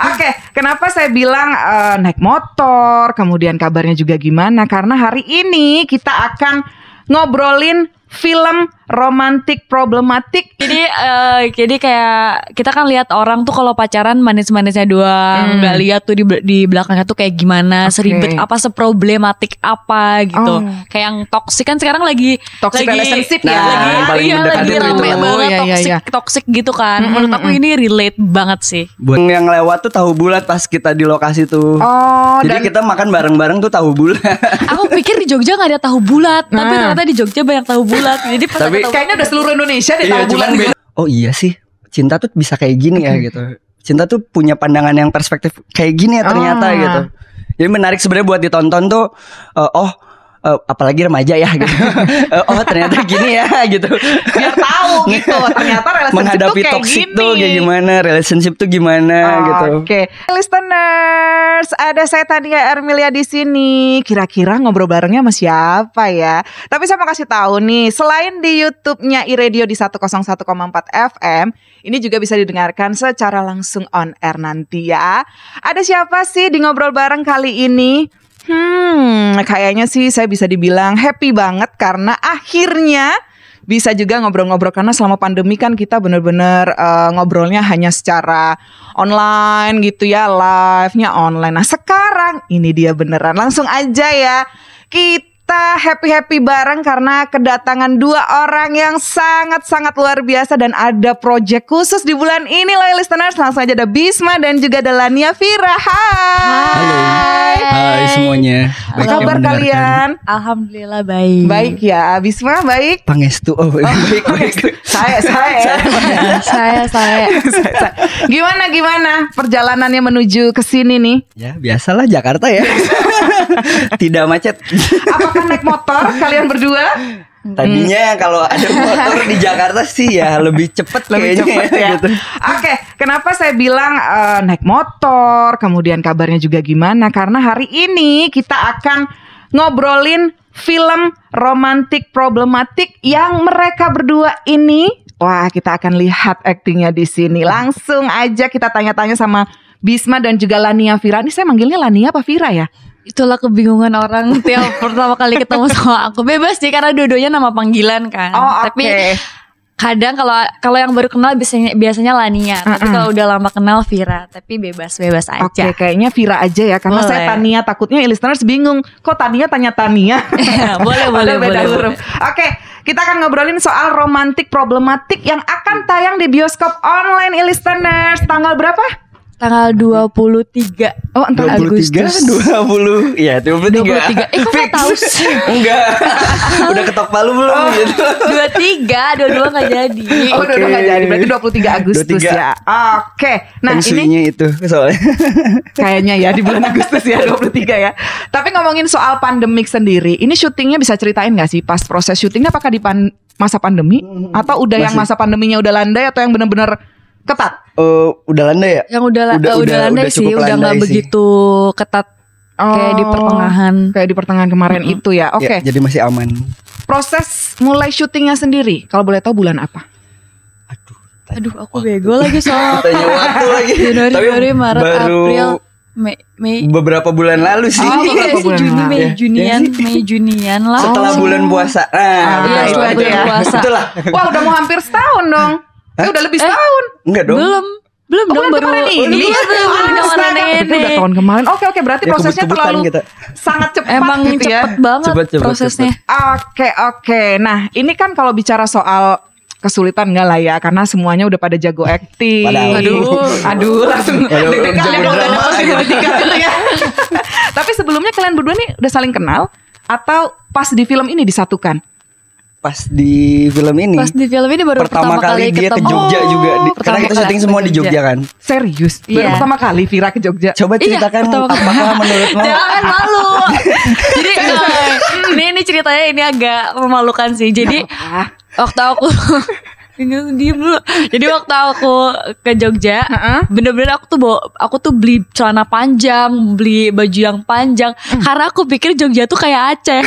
Oke, kenapa saya bilang eh, naik motor, kemudian kabarnya juga gimana? Karena hari ini kita akan ngobrolin film romantik problematik. Jadi eh, jadi kayak kita kan lihat orang tuh kalau pacaran manis-manisnya doang, Hmm. nggak lihat tuh di di belakangnya tuh kayak gimana, Oke. seribet apa, seproblematik apa gitu. Oh. Kayak yang toksik kan sekarang lagi Toxic lagi, relationship Nah, ya. lagi, yang paling iya, lagi rame itu. banget Oh, iya, iya, toxic iya. toxic gitu kan. Mm, Menurut mm, aku mm. ini relate banget sih. Buat yang lewat tuh tahu bulat pas kita di lokasi tuh. Oh, Jadi dan kita makan bareng-bareng tuh tahu bulat. Aku pikir di Jogja nggak ada tahu bulat, tapi ternyata di Jogja banyak tahu bulat. Jadi pas Tapi- tahu kayaknya udah seluruh Indonesia deh Iya, tahu cuman beda. Oh iya sih, cinta tuh bisa kayak gini ya gitu. Cinta tuh punya pandangan yang perspektif kayak gini ya ternyata Ah. gitu. Jadi menarik sebenarnya buat ditonton tuh. eh, oh, eh, apalagi remaja ya gitu. Eh, oh ternyata gini ya gitu. biar tahu gitu. Ternyata relationship Menghadapi tuh kayak toxic gini. tuh kayak gimana, relationship tuh gimana gitu. Oke, listeners, ada saya Tania Ermilia di sini. Kira-kira ngobrol barengnya sama siapa ya? Tapi saya mau kasih tahu nih, selain di YouTube-nya iRadio di 101,4 FM, ini juga bisa didengarkan secara langsung on air nanti ya. Ada siapa sih di ngobrol bareng kali ini? Hmm, kayaknya sih saya bisa dibilang happy banget karena akhirnya bisa juga ngobrol-ngobrol karena selama pandemi kan kita bener-bener eh, ngobrolnya hanya secara online gitu ya, live-nya online. Nah, sekarang ini dia beneran. Langsung aja ya. Kita happy-happy bareng karena kedatangan dua orang yang sangat-sangat luar biasa dan ada project khusus di bulan ini loh listeners. Langsung aja ada Bisma dan juga ada Lania Vira. Hai. Halo. Hai semuanya. Apa kabar kalian? Alhamdulillah baik. Baik ya, Bisma baik. Pangestu. Oh, baik baik. Saya, saya. saya saya gimana gimana perjalanannya menuju ke sini nih? Ya biasalah Jakarta ya. Tidak macet. Apakah naik motor kalian berdua? Tadinya kalau ada motor di Jakarta sih ya lebih cepet Lebih kayaknya cepet ya. gitu. Oke, kenapa saya bilang eh, naik motor, kemudian kabarnya juga gimana? Karena hari ini kita akan ngobrolin film romantik problematik yang mereka berdua ini. Wah, kita akan lihat aktingnya di sini. Langsung aja kita tanya-tanya sama Bisma dan juga Lania Vira. Ini saya manggilnya Lania apa Vira ya? Itulah kebingungan orang tiap pertama kali ketemu sama aku. Bebas sih karena dua-duanya nama panggilan kan. Oh, oke. Tapi kadang kalau kalau yang baru kenal biasanya biasanya Lania, tapi Mm-mm. kalau udah lama kenal Vira, tapi bebas-bebas aja. Oke, kayaknya Vira aja ya karena saya Boleh. Tania takutnya listeners bingung. Kok Tania tanya Tania? boleh boleh boleh. huruf. boleh. Oke, kita akan ngobrolin soal romantik problematik yang akan tayang di bioskop online eh, listeners. Tanggal berapa? Tanggal 23 Oh, entar 23, Agustus. 20. Iya, 23. 23. Eh kok nggak tahu sih? Enggak. Udah ketok palu belum Oh. gitu. 23, dua-dua nggak jadi. Oh, udah Oke. nggak jadi. Berarti 23 Agustus 23. ya. Oke. Nah, ini itu soalnya. kayaknya ya di bulan Agustus ya 23 ya. Tapi ngomongin soal pandemik sendiri, ini syutingnya bisa ceritain nggak sih pas proses syutingnya apakah di pan- masa pandemi atau udah yang Masih. masa pandeminya udah landai atau yang benar-benar ketat? Eh, udah landai ya? Yang udah Udah- eh, udah, udah- landai udah sih, udah nggak begitu ketat kayak di Oh, pertengahan. Kayak di pertengahan kemarin itu ya. Oke. Ya, jadi masih aman. Proses mulai syutingnya sendiri, kalau boleh tahu bulan apa? Aduh. Aduh, aku bego lagi soal Tanya waktu lagi. Januari, Tapi Februari, Maret, baru April, Mei, Mei. beberapa bulan lalu sih. Oh, Iya beberapa sih bulan Juni, lalu. Mei, Ya, Junian, ya. Mei, Junian lah. Setelah Oh. bulan puasa. Nah, Iya, Ah, setelah itu bulan ya. puasa. Itulah. Wah, udah mau hampir setahun dong. Eh, udah lebih setahun. Enggak dong. Belum, belum Oh, dong baru kemarin ini. Iya, Ah. Itu udah tahun kemarin. Oke, oke, berarti Ya, prosesnya terlalu kita. sangat cepat Emang gitu ya. cepet banget Cepet, cepet, prosesnya. Oke, oke. Nah, ini kan kalau bicara soal kesulitan enggak lah ya karena semuanya udah pada jago acting. Padahal. Aduh. aduh langsung deg-degan ya jago kalau udah drama dapet gitu. tiga gitu ya. Tapi sebelumnya kalian berdua nih udah saling kenal atau pas di film ini disatukan? Pas di film ini. Pas di film ini baru pertama, kali, dia ke. Jogja juga. Di- pertama karena kita kali syuting semua di Jogja. Kan. Serius? Baru Iya. pertama kali Vira ke Jogja. Coba Iya, ceritakan pertama kali. apakah menurutmu Jangan malu. Jadi eh, ini ini ceritanya ini agak memalukan sih. Jadi waktu aku diem dulu. Jadi waktu aku ke Jogja, bener-bener aku tuh bawa, aku tuh beli celana panjang, beli baju yang panjang, Hmm. karena aku pikir Jogja tuh kayak Aceh.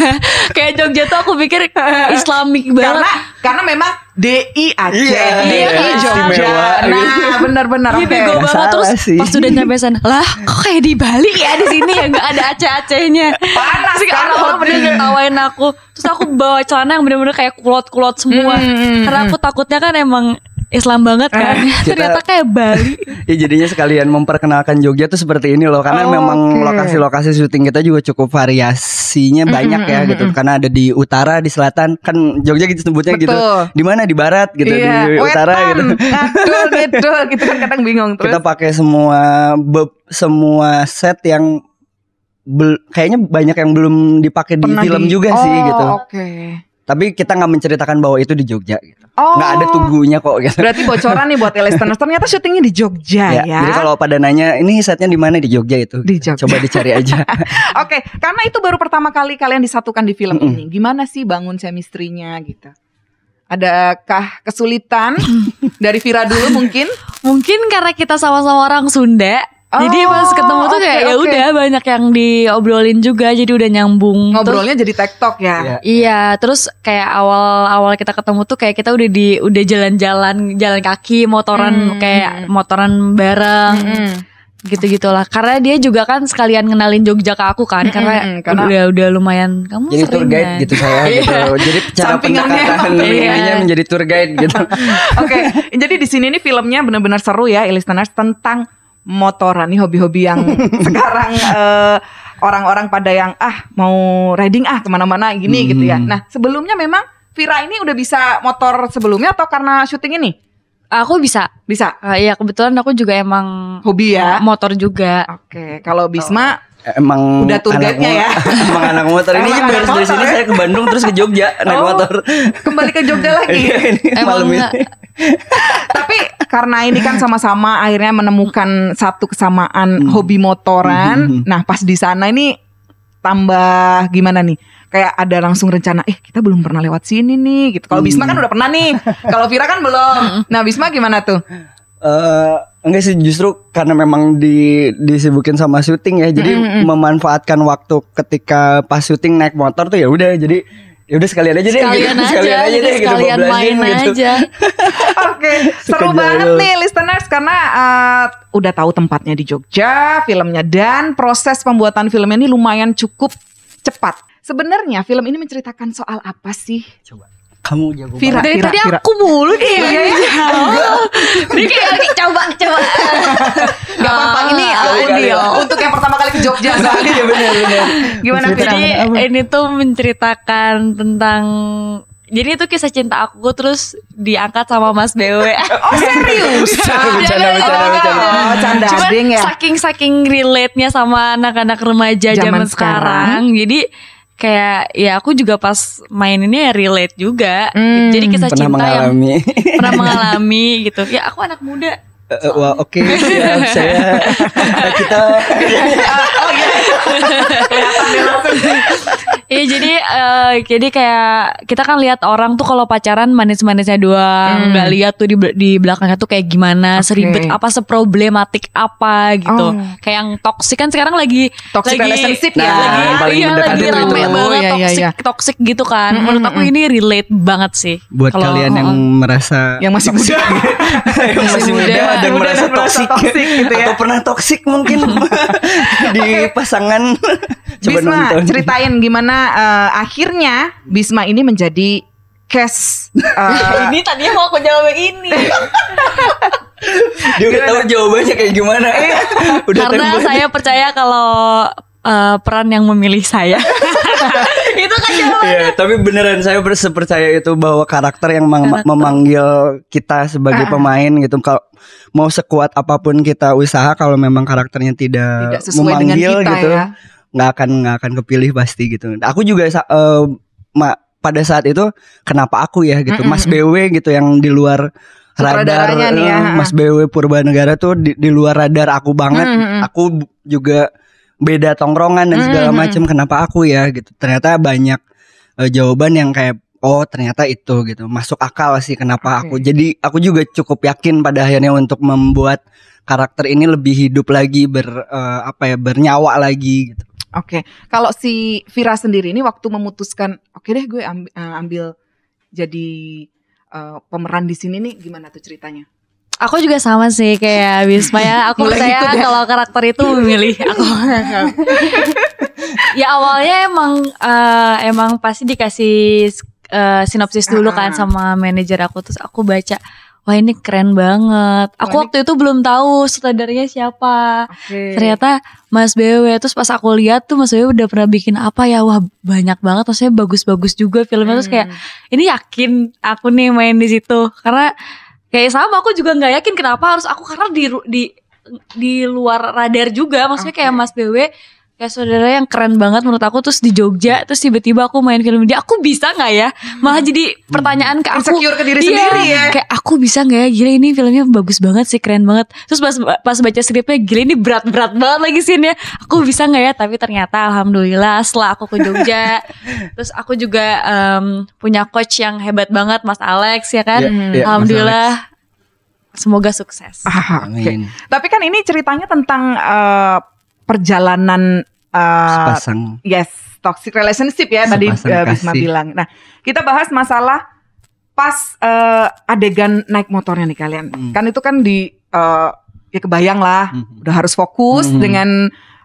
kayak Jogja tuh aku pikir Islamik banget. Karena karena memang DI Aceh, Iya, DI iya, Jogja. Nah, benar-benar. Iya oke. bego banget terus sih. pas udah nyampe sana lah kok kayak di Bali ya di sini ya nggak ada Aceh-Acehnya Panas terus kan orang-orang hobi. bener ngetawain aku terus aku bawa celana yang bener-bener kayak kulot-kulot semua Hmm, hmm, karena aku takutnya kan emang Islam banget kan? Kita- ternyata kayak Bali. Ya jadinya sekalian memperkenalkan Jogja tuh seperti ini loh Karena Oh, memang lokasi-lokasi syuting kita juga cukup variasinya banyak ya gitu. Karena ada di utara, di selatan Kan Jogja gitu sebutnya gitu. Betul. Di mana? Di barat gitu Iya, Di utara wetan. gitu. Ngedul, ngedul gitu kan kadang bingung terus. Kita pakai semua be- semua set yang bel- kayaknya banyak yang belum dipakai di film di- juga sih Oh, gitu. Oke. Tapi kita nggak menceritakan bahwa itu di Jogja gitu Oh. nggak ada tubuhnya kok gitu Berarti bocoran nih buat listeners. Ternyata syutingnya di Jogja ya. Ya, Jadi kalau pada nanya ini setnya di mana di Jogja itu Di Jogja. Coba dicari aja Oke, karena itu baru pertama kali kalian disatukan di film Mm-mm. ini. Gimana sih bangun chemistry-nya gitu? Adakah kesulitan dari Vira dulu mungkin? mungkin karena kita sama-sama orang Sunda jadi Oh, pas ketemu tuh oke, kayak ya udah banyak yang diobrolin juga jadi udah nyambung Terus- Ngobrolnya jadi tektok ya. Iya. Iya, terus kayak awal-awal kita ketemu tuh kayak kita udah di udah jalan-jalan jalan kaki, motoran Hmm. kayak motoran bareng. Mm-mm. Gitu-gitulah. Karena dia juga kan sekalian ngenalin Jogja ke aku kan karena, Mm-mm, karena- udah udah lumayan kamu Jadi tour guide kan?" gitu saya gitu. Jadi cara pendekatan Iya. menjadi tour guide gitu. Oke, jadi di sini nih filmnya benar-benar seru ya, listeners tentang motoran nih hobi-hobi yang sekarang eh, orang-orang pada yang ah mau riding ah ke mana-mana gini Hmm. gitu ya. Nah sebelumnya memang Vira ini udah bisa motor sebelumnya atau karena syuting ini Aku bisa. bisa Eh, Iya, kebetulan aku juga emang hobi ya? motor juga. Oke, kalau Bisma Emang Udah tour anak guide-nya ya. Emang anak motor ini juga harus dari sini ya. saya ke Bandung terus ke Jogja naik Oh. motor. kembali ke Jogja lagi. Iya, ini Emang malam ini. Tapi karena ini kan sama-sama akhirnya menemukan satu kesamaan hobi motoran. Hmm. Nah, pas di sana ini tambah gimana nih? Kayak ada langsung rencana, eh kita belum pernah lewat sini nih gitu. Kalau Bisma kan udah pernah nih. Kalau Vira kan belum. Nah, Bisma gimana tuh? Eh, enggak sih justru karena memang di disibukin sama syuting ya. Jadi memanfaatkan waktu ketika pas syuting naik motor tuh ya udah jadi ya udah sekalian aja deh Sekalian gitu. aja, deh gitu, gitu, sekalian bablasin main gitu. aja. Oke, seru Suka banget nih listeners karena eh, udah tahu tempatnya di Jogja, filmnya dan proses pembuatan filmnya ini lumayan cukup cepat. Sebenarnya film ini menceritakan soal apa sih? Coba. Kamu jago Vira. banget. Dari tadi aku mulu nih. Iya, iya. Ini kayak coba coba. Gak apa-apa ini Ah, uh, kali Undil ya. untuk yang pertama kali ke Jogja soalnya. Iya benar benar. Gimana Vira? Jadi ini tuh menceritakan tentang jadi itu kisah cinta aku terus diangkat sama Mas BW. Oh serius? Bercanda, bercanda, Oh, bercanda, bercanda. Oh, canda Cuman ya. saking saking relate-nya sama anak-anak remaja Zaman zaman, sekarang. sekarang. Jadi kayak ya aku juga pas main ini ya relate juga. Hmm, Jadi kisah Pernah cinta yang mengalami. pernah mengalami gitu. Ya aku anak muda. Eh, eh, Wah oke siap saya kita oh iya. Kelihatan deh langsung. Iya jadi eh, jadi kayak kita kan lihat orang tuh kalau pacaran manis-manisnya doang, Hmm. nggak lihat tuh di di belakangnya tuh kayak gimana, Oke. seribet apa, seproblematik apa gitu. Oh. Kayak yang toksik kan sekarang lagi Toxic lagi, relationship Nah, ya. lagi, yang paling iya, lagi rame banget Oh, iya, iya, toxic iya. toxic gitu kan. Mm, Menurut mm, aku mm. ini relate banget sih. buat Kalau- kalian yang merasa Yang masih muda. yang masih muda, muda dan muda merasa toksik gitu ya. atau pernah toksik mungkin di pasangan coba Bisma ceritain gimana eh, akhirnya Bisma ini menjadi cast eh, ini tadinya mau aku jawab ini. dia udah tahu jawabannya kayak gimana udah Karena saya percaya kalau eh, peran yang memilih saya. itu kan jawaban. Iya, tapi beneran saya percaya itu bahwa karakter yang mem- memanggil kita sebagai pemain gitu. Kalau mau sekuat apa pun kita usaha, kalau memang karakternya tidak, tidak sesuai dengan memanggil kita gitu, ya. Nggak akan nggak akan kepilih pasti gitu. Aku juga eh, ma- pada saat itu kenapa aku ya gitu, Mm-mm, Mas BW gitu yang di luar radar nih ya, eh, Mas BW Purbanegara tuh di, di luar radar aku banget. Mm-mm. Aku bu- juga beda tongkrongan dan segala macam. Kenapa aku ya gitu? Ternyata banyak eh, jawaban yang kayak oh ternyata itu gitu masuk akal sih kenapa Oke. aku jadi aku juga cukup yakin pada akhirnya untuk membuat karakter ini lebih hidup lagi ber eh, apa ya bernyawa lagi gitu Oke, kalau si Vira sendiri ini waktu memutuskan, oke deh gue ambil, ambil jadi uh, pemeran di sini nih, gimana tuh ceritanya? Aku juga sama sih kayak Bisma ya. Aku Mulai percaya ikut ya? kalau karakter itu memilih aku. ya awalnya emang eh, emang pasti dikasih eh, sinopsis dulu kan Ah. sama manajer aku terus aku baca. Wah ini keren banget. Aku Wah, ini- waktu itu belum tahu sutradaranya siapa. Oke. Ternyata Mas BW terus pas aku lihat tuh Mas BW udah pernah bikin apa ya wah banyak banget maksudnya bagus-bagus juga filmnya terus kayak Hmm. ini yakin aku nih main di situ karena kayak sama aku juga nggak yakin kenapa harus aku karena di di di luar radar juga maksudnya kayak Oke. Mas BW kayak saudara yang keren banget menurut aku terus di Jogja terus tiba-tiba aku main film dia aku bisa nggak ya? Malah jadi pertanyaan ke aku. Insecure ke diri Iya, sendiri ya. kayak aku bisa nggak ya? Gila ini filmnya bagus banget sih keren banget. Terus pas pas baca skripnya gila ini berat-berat banget lagi sih aku bisa nggak ya? Tapi ternyata alhamdulillah setelah aku ke Jogja terus aku juga em, punya coach yang hebat banget Mas Alex ya kan? Iya, Mas alhamdulillah semoga sukses. Ah, oke. Amin. Tapi kan ini ceritanya tentang uh, perjalanan uh, Sepasang. yes toxic relationship ya tadi uh, Bisma kasih. bilang. Nah kita bahas masalah pas uh, adegan naik motornya nih kalian. Hmm. Kan itu kan di uh, ya kebayang lah, Mhm. udah harus fokus Hmm. dengan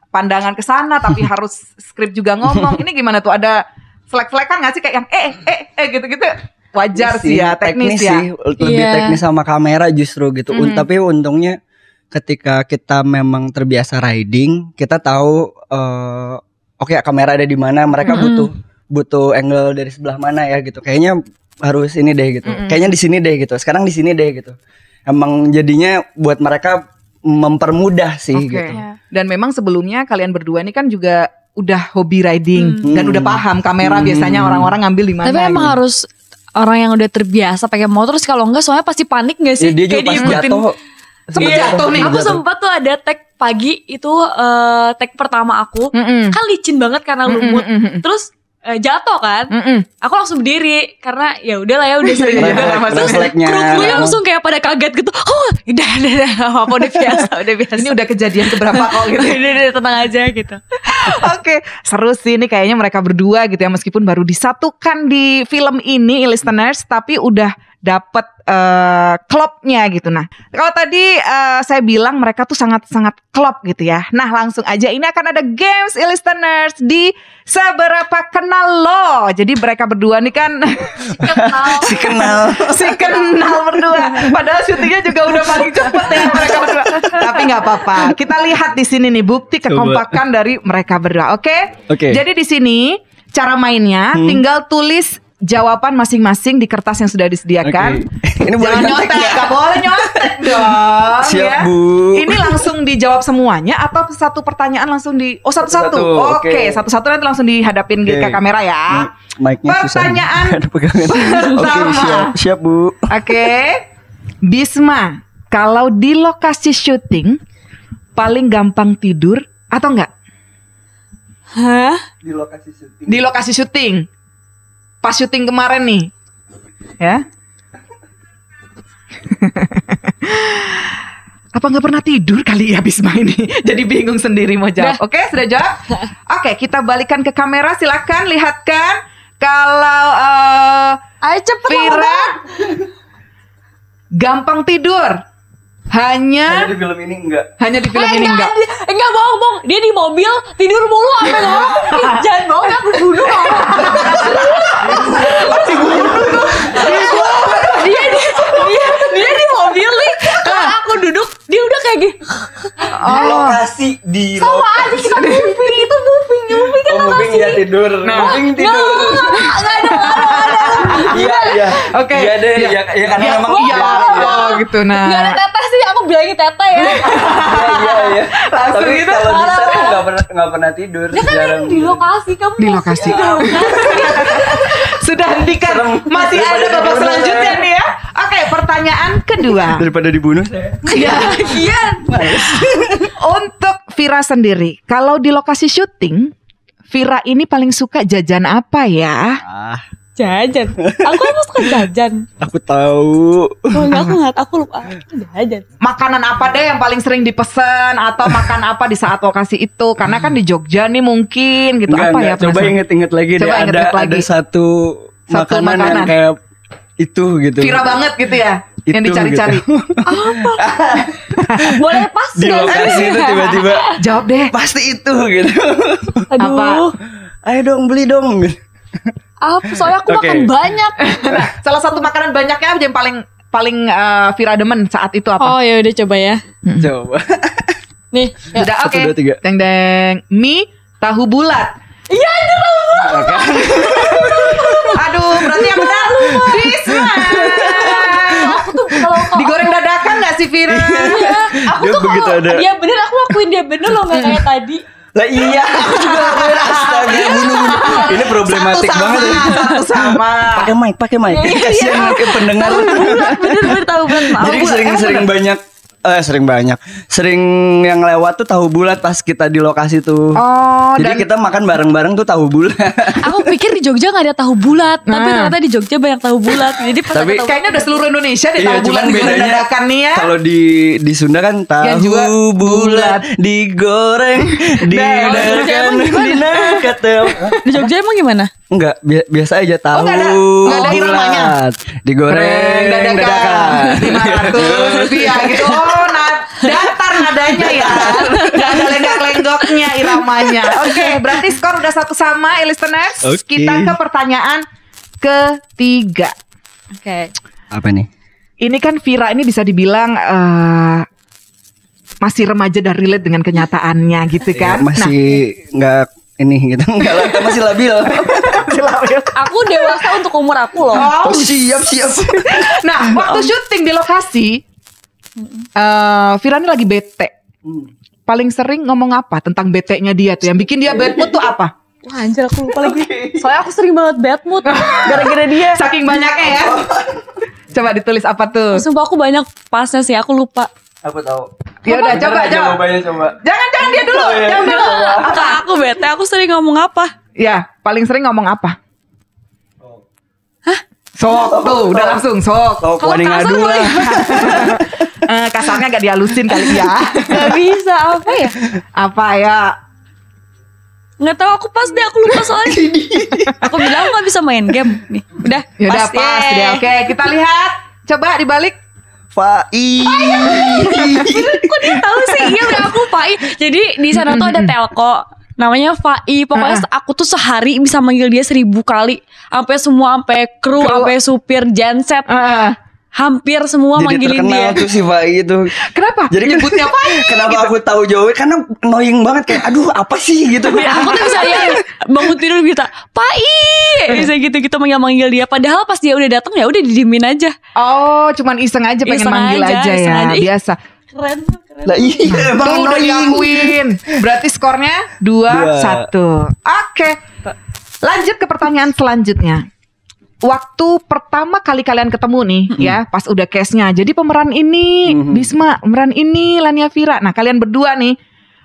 pandangan ke sana, tapi harus skrip juga ngomong. Ini gimana tuh ada flek-flekan nggak sih kayak yang eh eh eh gitu-gitu? Wajar sih ya, teknis, ya. sih, lebih Iya. teknis sama kamera justru gitu. Mhm. Tapi untungnya ketika kita memang terbiasa riding, kita tahu eh, oke kamera ada di mana, mereka Mhm. butuh butuh angle dari sebelah mana ya gitu. Kayaknya harus ini deh gitu. Mhm. Kayaknya di sini deh gitu. Sekarang di sini deh gitu. Emang jadinya buat mereka mempermudah sih Oke. gitu. Iya. Dan memang sebelumnya kalian berdua ini kan juga udah hobi riding Hmm. dan udah paham kamera Hmm. biasanya orang-orang ngambil di mana. tapi emang gitu. harus orang yang udah terbiasa pakai motor terus kalau enggak soalnya pasti panik gak sih Ya, dia juga kayak pas diikutin jatuh Sempet Iya, jatuh nih. Aku sempat tuh ada tag pagi itu eh, tag pertama aku Mm-mm. kan licin banget karena lumut. Mm-mm, mm-mm. Terus eh, jatuh kan. Mm-mm. Aku langsung berdiri karena ya udahlah ya udah sering juga. kru-krunya langsung kayak pada kaget gitu. Oh, udah udah udah apa-apa udah biasa, udah biasa. Ini udah kejadian keberapa kok gitu. udah, udah, tenang aja gitu. Oke, seru sih ini kayaknya mereka berdua gitu ya meskipun baru disatukan di film ini listeners tapi udah dapet eh, klopnya gitu. Nah, kalau tadi eh, saya bilang mereka tuh sangat-sangat klop gitu ya. Nah, langsung aja ini akan ada games listeners di seberapa kenal lo. Jadi mereka berdua nih kan si kenal. si kenal berdua. Padahal syutingnya juga udah paling cepet ya mereka berdua. Tapi nggak apa-apa. Kita lihat di sini nih bukti kekompakan dari mereka berdua. Oke? Oke. Jadi di sini cara mainnya Hmm. tinggal tulis jawaban masing-masing di kertas yang sudah disediakan. Oke. Ini boleh Jangan nyontek nyontek, nggak? nggak boleh nyontek dong. Siap, ya. Bu. Ini langsung dijawab semuanya atau satu pertanyaan langsung di oh satu-satu. Oke, oke. satu-satu nanti langsung dihadapin Oke. ke kamera ya. Mic-nya. Pertanyaan Ada pegangan. Oke, pertama. siap. Siap, Bu. Oke. Bisma, kalau di lokasi syuting paling gampang tidur atau enggak? Hah? Di lokasi syuting. Di lokasi syuting. Pas syuting kemarin nih. Ya. Apa nggak pernah tidur kali ya Bisma ini? Jadi bingung sendiri mau jawab. Oke, sudah jawab? Oke, kita balikan ke kamera. Silakan lihatkan kalau eh, Ayo cepet Vira gampang tidur. Hanya Ada di film ini enggak? hanya di film Eh, ini enggak, enggak. enggak bohong, bohong. Dia di mobil tidur mulu sampai ngomong. "Ih, Jangan bohong, aku bunuh kamu. dia, dia, dia, dia di mobil nih. Kalau aku duduk, dia udah kayak gini. Di lokasi di Sama lokasi. aja kita moving itu moving, moving kan Oh, moving ya tidur. Nah. moving Enggak, tidur. enggak, enggak, enggak ada, enggak ada. Iya, iya. Oke. Iya deh, Iya. ya, ya karena Ya, memang iya, iya, iya. oh, gitu nah. Enggak ada sih, aku bilangin teteh ya. Iya, iya, iya. Langsung Tapi gitu. kalau di set enggak pernah enggak pernah tidur. Dia kan di lokasi kamu. Di lokasi. Sudah hentikan. Masih ada babak selanjutnya nih ya. Oke, pertanyaan kedua. Daripada dibunuh saya. Ya, iya. Untuk Vira sendiri, kalau di lokasi syuting, Vira ini paling suka jajan apa ya? Ah, Jajan. Aku emang suka jajan. Aku tahu. Oh enggak aku nggak aku lupa. Jajan. Makanan apa deh yang paling sering dipesen atau makan apa di saat lokasi itu? Karena kan di Jogja nih mungkin gitu Enggak, apa ya? enggak. Coba penasaran? inget-inget lagi Coba deh. Ada inget-inget lagi. ada satu, Satu makanan, yang makanan. kayak itu gitu. Viral banget gitu ya yang Itu dicari-cari. gitu. Boleh pas Di lokasi sih? itu tiba-tiba Jawab deh. pasti itu gitu. Aduh. Apa? Ayo dong beli dong. Apa? Soalnya aku Oke. makan banyak. Nah, salah satu makanan banyaknya yang paling paling eh, Vira demen saat itu apa? Oh ya udah coba ya. Coba. Nih. ya. Sudah oke. satu, dua, tiga. Deng deng. Mie tahu bulat. Aduh, berarti yang benar. Aku tuh kalau Digoreng dadakan gak sih Vira? Iya, aku Dia tuh begitu kalau ada. dia bener aku akuin dia bener loh nggak kayak tadi. Lah iya, aku juga astaga bunuh-bunuh. Ini problematik satu banget sama, ya. Satu sama. Pakai mic, pakai mic. Kasihan ke pendengar. Bener-bener tahu banget. Jadi sering-sering banyak eh sering banyak. Sering yang lewat tuh tahu bulat pas kita di lokasi tuh. Oh, Jadi dan kita makan bareng-bareng tuh tahu bulat. Aku pikir di Jogja gak ada tahu bulat, tapi Nah. ternyata di Jogja banyak tahu bulat. Jadi pas Tapi tahu kayaknya udah seluruh Indonesia deh Iya, tahu bulat bedanya dadakan nih ya. Kalau di di Sunda kan Yang juga tahu bulat digoreng Nah, di Jogja didadakan emang gimana? dinaketel. di Jogja emang gimana? Enggak, bi- biasa aja tahu nggak ada- nggak ada iramanya? digoreng Goreng dadakan lima ratus rupiah gitu. Oh, nah, datar nadanya ya. Gak ada lenggak-lenggoknya iramanya. Oke, berarti skor udah satu sama, eh, listeners. Oke. Kita ke pertanyaan ketiga. Oke. Apa nih? Ini kan Vira ini bisa dibilang eh, masih remaja dan relate dengan kenyataannya gitu Ya, kan? masih nggak ini gitu nggak lah, masih labil. Aku dewasa untuk umur aku loh. Nah, Oh siap siap. nah, waktu syuting di lokasi, eh Vira ini lagi bete. Paling sering ngomong apa tentang bete-nya dia tuh? Yang bikin dia bad mood tuh apa? Wah anjir aku lupa lagi. Soalnya aku sering banget bad mood gara-gara dia. Saking banyaknya ya. Coba ditulis apa tuh? Sumpah aku banyak pasnya sih, aku lupa. Apa tahu? Ya udah coba coba. Jawabannya coba. Jangan jangan dia dulu. Oh, iya. Jangan dulu. Apa aku bete, aku sering ngomong apa? Ya, paling sering ngomong apa? Sok tuh, udah langsung sok. Tahu Kalau kasar ngadu boleh. lah. Eh, kasarnya gak dihalusin kali ya. Gak bisa apa ya? Apa ya? Nggak tahu aku pas deh, aku lupa soalnya. aku bilang nggak bisa main game nih. Udah, Ya udah pas yeay. deh. Oke, kita lihat. Coba dibalik. Fai. Kok dia tahu sih? Iya udah aku Fai. Jadi di sana tuh ada telco. Namanya Fai. Pokoknya aku tuh sehari bisa manggil dia seribu kali. Sampai semua, sampai kru, sampai supir, genset. Eh, Hampir semua Jadi manggilin terkenal dia. tuh si Fai itu. kenapa? Jadi kan- nyebutnya Fai. Kenapa aku tahu jawabnya? Karena annoying banget kayak aduh apa sih gitu. Tapi aku tuh bisa ya bangun tidur kita Pai bisa gitu gitu manggil manggil dia padahal pas dia udah datang ya udah didiemin aja Oh, cuman iseng aja pengen Iseng manggil aja, aja, ya. aja. Biasa. Keren keren Lah iya emang Tuh udah annoying. diakuin. Berarti skornya Dua. 2 1. Oke. Lanjut ke pertanyaan selanjutnya. Waktu pertama kali kalian ketemu nih ya, pas udah case-nya. Jadi pemeran ini Mhm. Bisma, pemeran ini Lania Vira. Nah, kalian berdua nih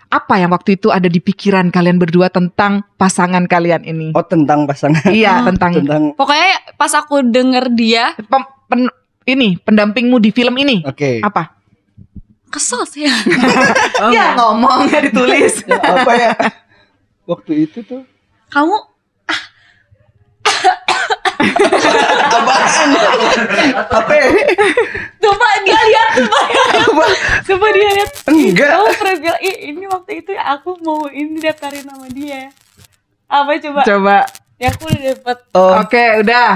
apa yang waktu itu ada di pikiran kalian berdua tentang pasangan kalian ini? Oh tentang pasangan. Iya, tentang tentang pokoknya pas aku denger dia pem- pen- ini pendampingmu di film ini. Oke. Apa? Kesel sih ya ya ngomong ya ditulis. apa ya? Waktu itu tuh kamu apaan? apa? ya? coba dia lihat coba Apa? coba dia lihat Enggak. kamu pernah bilang "Ih, ini waktu itu aku mau ini daftarin nama dia apa coba Coba. ya aku udah dapet Oh, Oke, udah.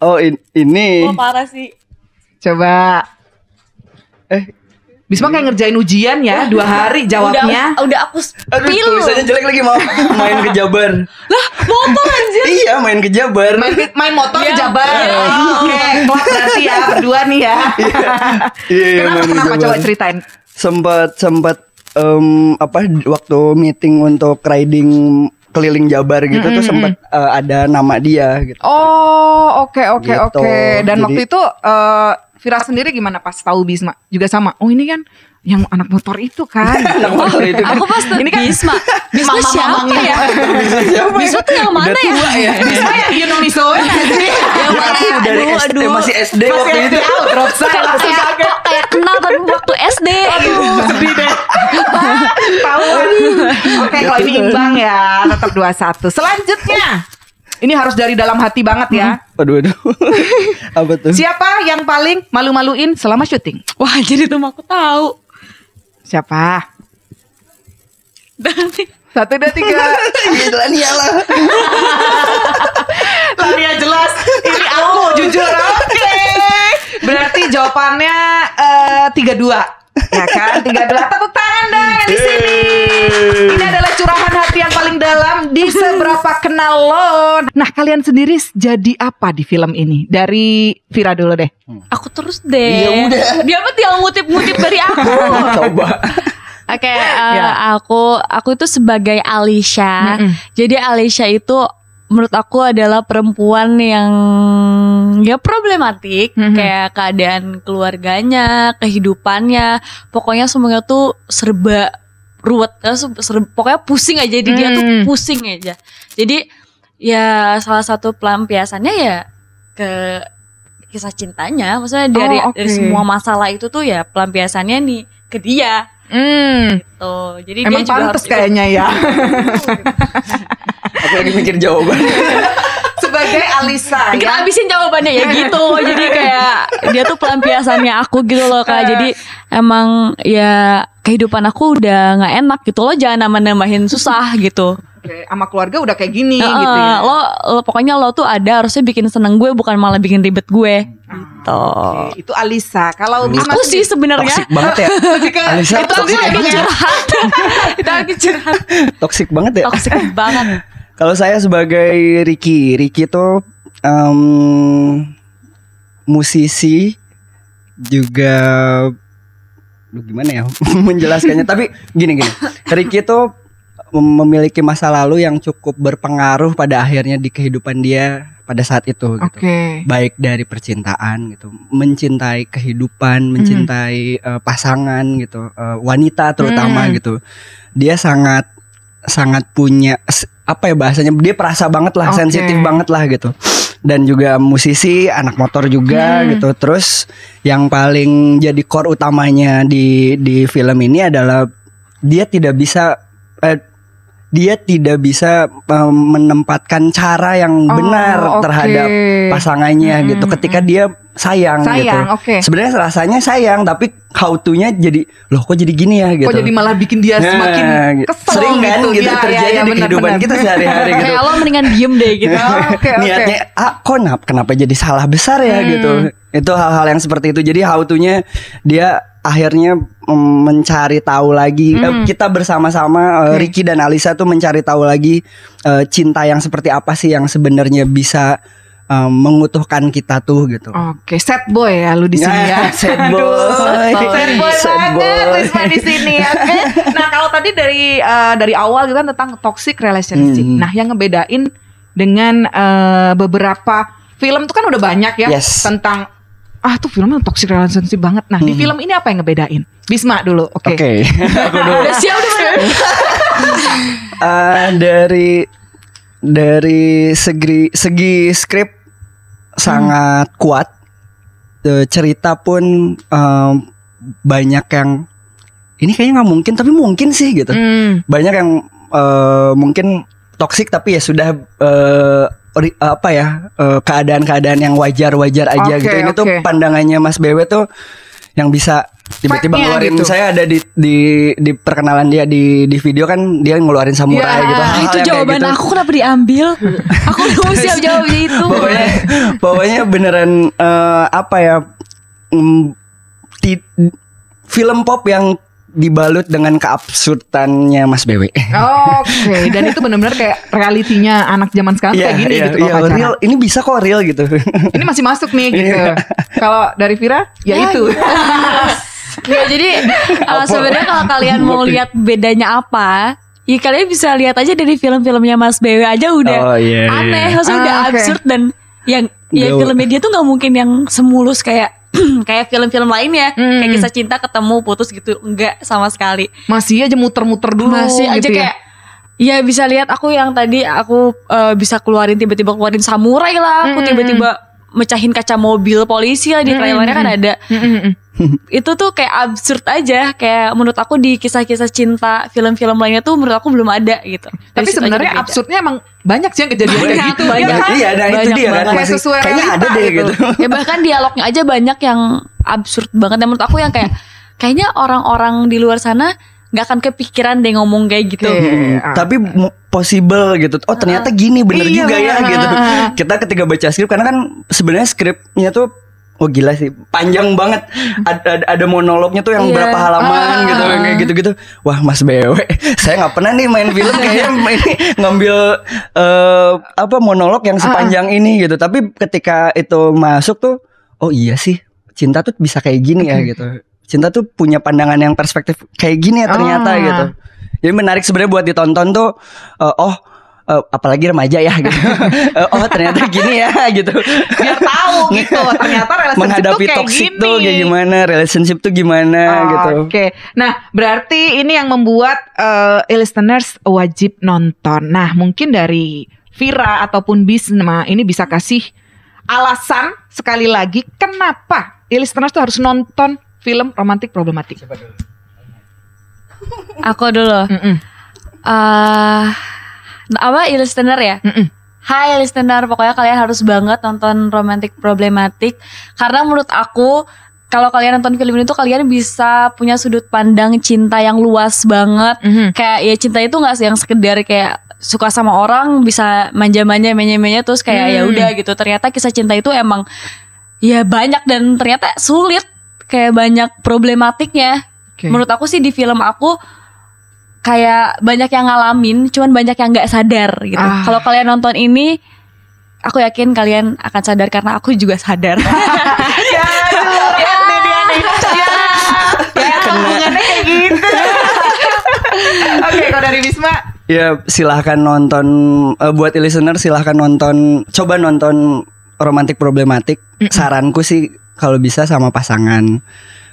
oh in- ini. oh parah sih Coba. Eh, Bisma kayak ngerjain ujian ya, dua hari jawabnya. udah, udah aku aduh tulisannya jelek lagi mau main ke Jabar. lah motor anjir iya, main ke Jabar. Main, main motor ke Jabar. Iya. Oh, Oke, klub berarti ya berdua nih ya. Iya, iya, kenapa kenapa Jabar. coba ceritain? sempat sempat em, apa waktu meeting untuk riding keliling Jabar gitu tuh sempat eh, ada nama dia gitu. Oh, oke oke Gitu. oke. Dan Jadi- waktu itu eh Vira sendiri gimana pas tahu Bisma? Juga sama. Oh ini kan yang anak motor itu kan. Anak motor itu kan. Aku pas tuh Ini kan Bisma. Bisma mama- siapa ya? Siapa Bisma tuh yang mana Udah ya? tua ya. Bisma yang Yuno Misoya sih. Yang mana ya? Dari Aduh, SD aduh. masih SD waktu itu. out Rosa langsung Kayak, kaget. kok kayak kenal tapi waktu SD. Aduh, sedih deh. Tahu. Oke, kalau ini imbang ya, tetap 21. Selanjutnya. Ini harus dari dalam hati banget ya. Aduh aduh. Apa tuh? Siapa yang paling malu-maluin selama syuting? Wah jadi tuh aku tahu. Siapa? Satu, dua, tiga. Gila nih lah. Lamia jelas. Ini aku jujur. Oke. Berarti jawabannya eh, tiga dua. Ya kan? Tiga dua. Tepuk tangan dong yang di sini. Ini adalah curahan hati yang paling dalam di seberapa kenal lo. Nah, kalian sendiri jadi apa di film ini? Dari Vira dulu deh. Aku terus deh. Ya udah. Dia mah yang ngutip-ngutip dari aku. Coba. Oke, eh, Ya. aku aku itu sebagai Alicia. Mm-mm. Jadi Alicia itu menurut aku adalah perempuan yang ya problematik Mhm. kayak keadaan keluarganya, kehidupannya, pokoknya semuanya tuh serba ruwet, eh, pokoknya pusing aja jadi dia tuh Hmm. pusing aja. Jadi ya salah satu pelampiasannya ya ke kisah cintanya, maksudnya dari Oh, oke. dari semua masalah itu tuh ya pelampiasannya nih ke dia Hmm, tuh. Jadi emang dia juga pantas harus kayaknya ya. Aku lagi mikir jawaban. Sebagai Alisa Kita ya. habisin jawabannya ya gitu Jadi kayak Dia tuh pelampiasannya aku gitu loh kak Jadi emang ya Kehidupan aku udah gak enak gitu Lo jangan nambah-nambahin susah gitu Oke, sama keluarga udah kayak gini Heeh, gitu ya. lo, lo pokoknya lo tuh ada harusnya bikin seneng gue bukan malah bikin ribet gue gitu. Oke, itu Alisa. Kalau Bisma Aku sih sebenarnya Toksik banget ya. Alisa itu aku toksik lagi banget. curhat. itu lagi curhat. Toksik banget ya. Toxic banget. Kalau saya sebagai Ricky, Ricky itu em, musisi juga Duh, gimana ya? Menjelaskannya. Tapi gini gini. Ricky itu mem- memiliki masa lalu yang cukup berpengaruh pada akhirnya di kehidupan dia pada saat itu gitu. Oke. baik dari percintaan gitu. Mencintai kehidupan mencintai eh, pasangan gitu. Eh, wanita terutama Hmm. gitu. Dia sangat sangat punya apa ya bahasanya? Dia perasa banget lah Oke. sensitif banget lah gitu dan juga musisi anak motor juga Hmm. gitu terus yang paling jadi core utamanya di di film ini adalah dia tidak bisa eh, dia tidak bisa eh, menempatkan cara yang Oh, benar oke. terhadap pasangannya Hmm, gitu hmm, ketika dia sayang, gitu. Sayang, oke. Sebenarnya rasanya sayang tapi how to-nya jadi loh kok jadi gini ya gitu. Kok jadi malah bikin dia Nah, semakin gitu. kesel Sering kan gitu. gitu Ya, terjadi ya, ya, di benar, kehidupan benar. kita sehari-hari gitu. Kayak lo mendingan diem deh gitu. Oh, Oke, oke. Niatnya ah kok nap- kenapa jadi salah besar ya Hmm. gitu. Itu hal-hal yang seperti itu. Jadi how to-nya dia akhirnya mm, mencari tahu lagi Hmm. kita bersama-sama eh, Oke. Ricky dan Alisa tuh mencari tahu lagi eh, cinta yang seperti apa sih yang sebenarnya bisa eh, mengutuhkan kita tuh gitu. Oke, sad boy ya lu di sini ya. Nah, sad Aduh, boy. sad boy Sad banget boy. Risma di sini. Oke. Nah, kalau tadi dari eh, dari awal gitu kan tentang toxic relationship. Hmm. Nah, yang ngebedain dengan eh, beberapa film tuh kan udah banyak ya Yes. tentang ah tuh filmnya toxic relationship banget. Nah, di Hmm. film ini apa yang ngebedain? Bisma dulu. Oke. Oke. Aku dulu. Udah siap udah. Eh, dari dari segi segi skrip sangat kuat Eh, cerita pun em, banyak yang ini kayaknya nggak mungkin tapi mungkin sih gitu Hmm. banyak yang eh, mungkin toksik tapi ya sudah ori- apa ya eh, keadaan-keadaan yang wajar-wajar aja Oke, gitu ini tuh oke. pandangannya Mas BW tuh yang bisa tiba-tiba ngeluarin gitu. saya ada di di di perkenalan dia di di video kan dia ngeluarin samurai Ya, gitu Nah, hal-hal itu jawaban gitu. aku kenapa diambil? aku belum siap jawabnya itu. pokoknya pokoknya beneran eh, apa ya mm, ti- film pop yang dibalut dengan keabsurdannya Mas BW. Oke, dan itu benar-benar kayak realitinya anak zaman sekarang Iya, kayak gini iya, gitu iya, kalau pacaran. real. Ini bisa kok real gitu. Ini masih masuk nih gitu. Iya. Kalau dari Vira, ya, Ya, itu. Ya, jadi uh, sebenarnya kalau kalian mau lihat bedanya apa, ya kalian bisa lihat aja dari film-filmnya Mas BW aja udah Oh, iya, iya. aneh, udah Ah, oke. absurd dan yang ya Nggak- filmnya dia tuh nggak mungkin yang semulus kayak kayak film-film lainnya, Hmm. kayak kisah cinta ketemu putus gitu, enggak sama sekali. Masih aja muter-muter dulu Masih aja gitu ya. kayak Ya bisa lihat aku yang tadi aku eh, bisa keluarin tiba-tiba keluarin samurai lah, aku Mm, tiba-tiba mecahin kaca mobil polisi lah di trailernya kan ada. Mm. Itu tuh kayak absurd aja, kayak menurut aku di kisah-kisah cinta film-film lainnya tuh menurut aku belum ada gitu. Dari Tapi sebenarnya absurdnya emang banyak sih yang kejadian kayak Banyak, gitu. banyak. ya kan? Iya, nah itu Banyak dia kan banget. Kayak sesuai kayaknya ada deh gitu. gitu. ya bahkan dialognya aja banyak yang absurd banget dan menurut aku yang kayak kayaknya orang-orang di luar sana nggak akan kepikiran deh ngomong kayak gitu. Oke. Hmm, Ah. Tapi mu- possible gitu. Oh ternyata gini bener Iya, juga ya gitu. Kita ketika baca skrip karena kan sebenarnya skripnya tuh Oh gila sih, panjang banget. Ada, ada, monolognya tuh yang Iya. berapa halaman Ah. gitu, kayak gitu-gitu. Wah Mas BW, saya nggak pernah nih main film kayaknya ini ngambil eh, apa monolog yang sepanjang ini gitu. Tapi ketika itu masuk tuh, oh iya sih, cinta tuh bisa kayak gini ya gitu. Cinta tuh punya pandangan yang perspektif kayak gini ya ternyata Ah. gitu. Jadi menarik sebenarnya buat ditonton tuh. eh, oh, eh, apalagi remaja ya gitu. Eh, oh ternyata gini ya gitu. biar tahu gitu ternyata relationship Menghadapi tuh kayak toxic gini. tuh kayak gimana, relationship tuh gimana gitu. Oke, nah berarti ini yang membuat eh, listeners wajib nonton. Nah mungkin dari Vira ataupun Bisma ini bisa kasih alasan sekali lagi kenapa listeners tuh harus nonton film romantik problematik. Aku dulu. Mm-mm, eh apa listener ya? mm-mm. Hai listener, pokoknya kalian harus banget nonton romantic problematik karena menurut aku kalau kalian nonton film ini tuh kalian bisa punya sudut pandang cinta yang luas banget. Mhm. Kayak ya cinta itu nggak yang sekedar kayak suka sama orang bisa manja-manja manja-manja terus kayak ya Hmm. udah gitu. Ternyata kisah cinta itu emang ya banyak dan ternyata sulit kayak banyak problematiknya. Oke. Menurut aku sih di film aku kayak banyak yang ngalamin, cuman banyak yang nggak sadar gitu. Ah. Kalau kalian nonton ini, aku yakin kalian akan sadar karena aku juga sadar. ya, aduh, ya, nih dia nih. Ya, ya hubungannya kayak gitu. Oke, kalau dari Bisma, Ya silahkan nonton eh, buat listener silahkan nonton coba nonton romantik problematik. Saranku sih kalau bisa sama pasangan.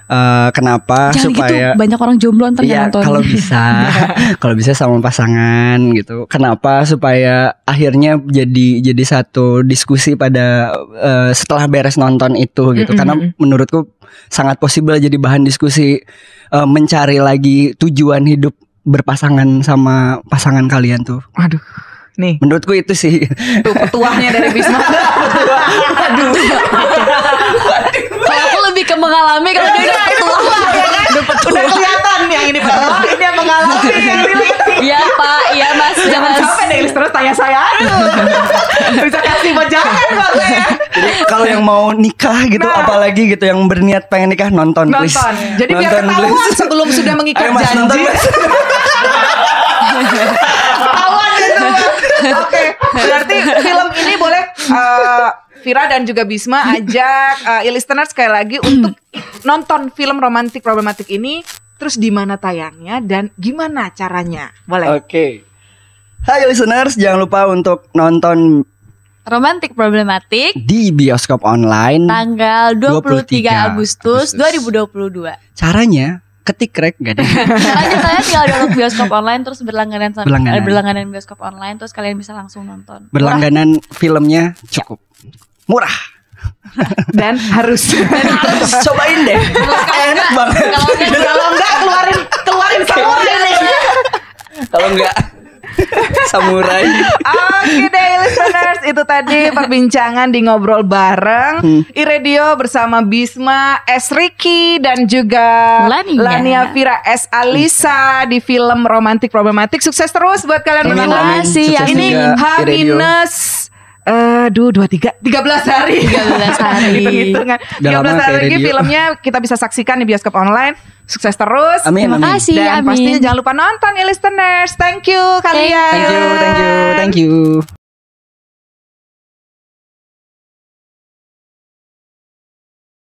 Eh, kenapa Jangan supaya gitu, banyak orang jomblo ntar Iya nonton. kalau bisa kalau bisa sama pasangan gitu. Kenapa supaya akhirnya jadi jadi satu diskusi pada eh, setelah beres nonton itu gitu. Mm-mm, Karena mm-mm. menurutku sangat possible jadi bahan diskusi eh, mencari lagi tujuan hidup berpasangan sama pasangan kalian tuh. waduh, nih Menurutku itu sih. tuh petuahnya dari Bisma. Aduh. Kalau aku lebih ke mengalami kalau dia udah petua. Udah kelihatan yang ini petuah, ini yang mengalami yang. Iya Pak, iya Mas. Jangan Mas. sampai deh terus tanya saya aduh. Bisa kasih bojangan buat saya. Jadi kalau yang mau nikah gitu Nah. apalagi gitu yang berniat pengen nikah nonton, please. Nonton. Jadi biar Nonton, ketahuan please. sebelum sudah mengikat Ayo, Mas, nonton, janji. Mas. Oke, berarti film ini boleh eh, Vira dan juga Bisma ajak eh, listeners sekali lagi untuk nonton film romantik problematik ini. Terus di mana tayangnya dan gimana caranya? Boleh. Oke. Hai listeners, jangan lupa untuk nonton Romantik problematik di bioskop online. tanggal 23, 23 Agustus, Agustus. 2022. Caranya ketik rek gak ada. Caranya saya tinggal download bioskop online terus berlangganan sama Berlangganan. eh, berlangganan bioskop online terus kalian bisa langsung nonton. Berlangganan filmnya cukup murah. Dan harus. Harus cobain deh. Enak banget. Kalau nggak Kalau enggak keluarin keluarin samurai nih. Kalau enggak samurai. Oke deh listeners Itu tadi perbincangan di Ngobrol Bareng Hmm. Iradio bersama Bisma S. Ricky Dan juga Lania. Lania Vira S. Alisa Di film Romantik Problematik Sukses terus buat kalian berdua amin. kasih, Ini juga, H Iradio. minus Aduh, dua tiga, tiga belas hari, 13 hari. Hitung-hitungan. Tiga belas hari lagi radio. filmnya kita bisa saksikan di bioskop online. Sukses terus. Amin, Terima kasih, Dan amin. pastinya jangan lupa nonton ya listeners. Thank you kalian. Thank you, thank you, thank you.